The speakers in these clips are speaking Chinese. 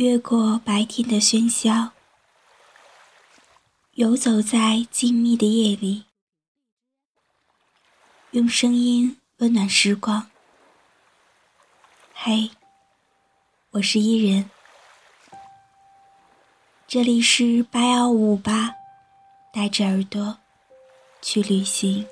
越过白天的喧嚣，游走在静谧的夜里，用声音温暖时光。嘿，我是伊人，这里是八幺五八，带着耳朵去旅行。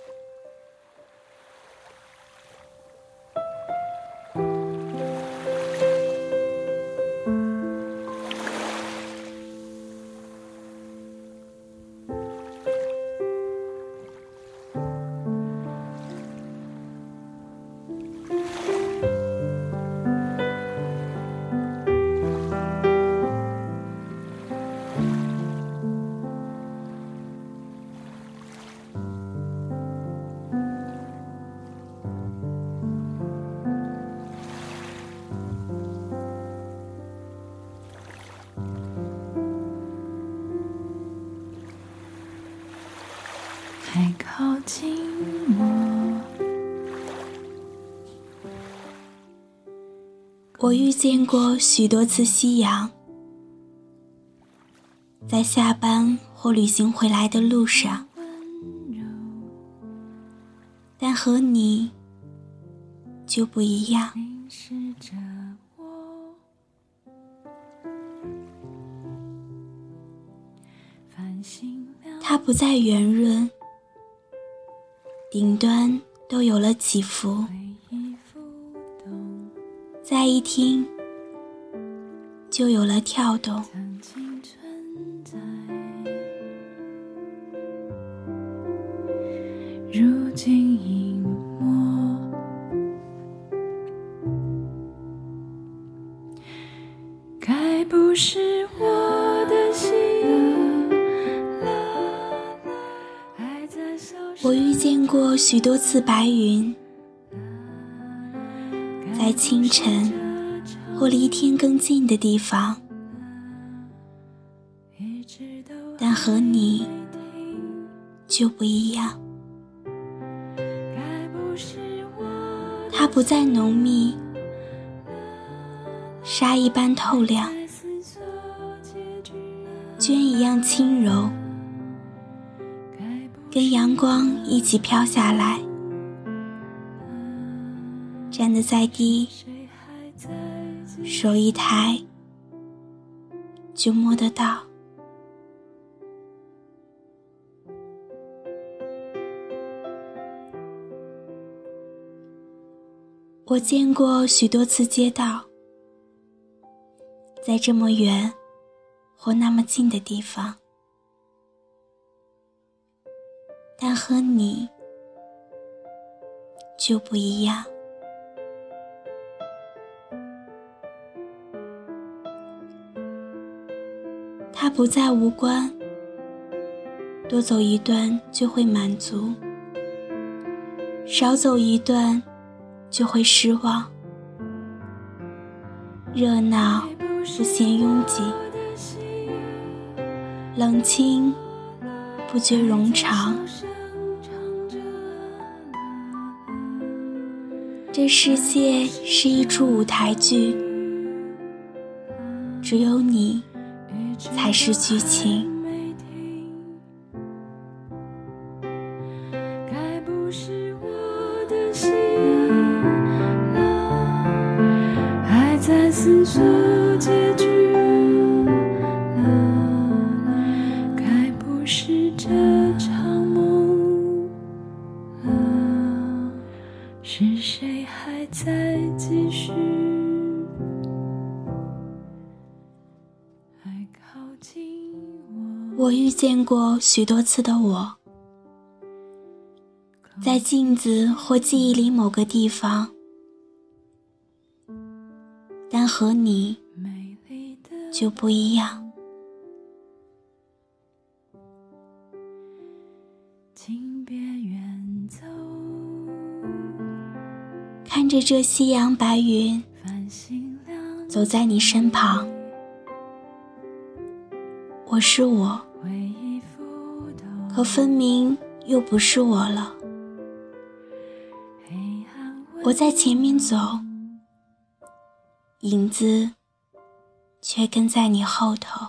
靠近我，我遇见过许多次夕阳，在下班或旅行回来的路上，但和你就不一样。它不再圆润。顶端都有了起伏，再一听就有了跳动。如今已过许多次白云，在清晨或离天更近的地方，但和你就不一样。它不再浓密，沙一般透亮，绢一样轻柔。跟阳光一起飘下来，站得再低，手一抬就摸得到。我见过许多次街道，在这么远或那么近的地方。和你就不一样，它不再无关，多走一段就会满足，少走一段就会失望。热闹不嫌拥挤，冷清不觉冗长。这世界是一出舞台剧，只有你才是剧情。该不是我的心还在思索结局，我遇见过许多次的我，在镜子或记忆里某个地方，但和你就不一样。看着这夕阳白云，走在你身旁，可是我，可分明又不是我了。我在前面走，影子却跟在你后头。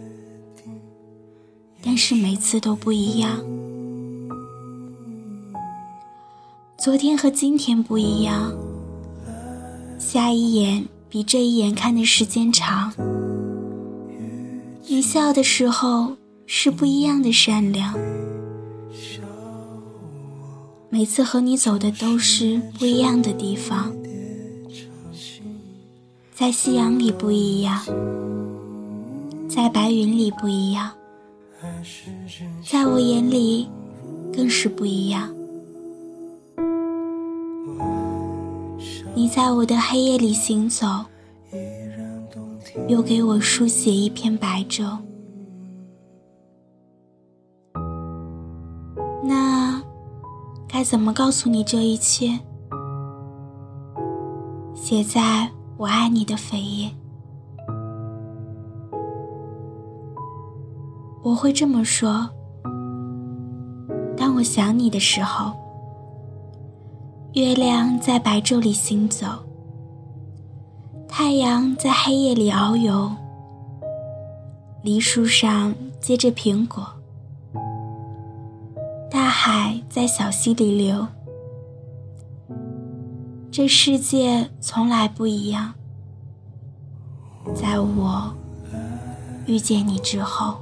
但是每次都不一样。昨天和今天不一样，下一眼比这一眼看的时间长。你笑的时候是不一样的善良。每次和你走的都是不一样的地方，在夕阳里不一样，在白云里不一样，在我眼里更是不一样。你在我的黑夜里行走，又给我书写一篇白昼。那该怎么告诉你这一切？写在我爱你的扉页。我会这么说：当我想你的时候，月亮在白昼里行走，太阳在黑夜里遨游，梨树上结着苹果。大海在小溪里流，这世界从来不一样。在我遇见你之后，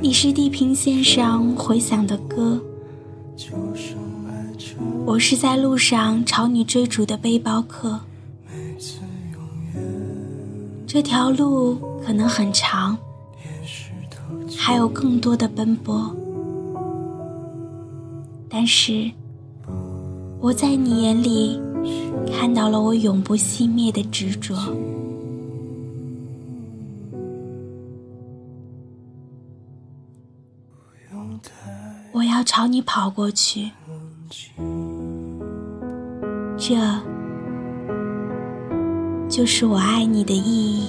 你是地平线上回响的歌，我是在路上朝你追逐的背包客。这条路可能很长，还有更多的奔波，但是我在你眼里看到了我永不熄灭的执着。要朝你跑过去，这。就是我爱你的意义。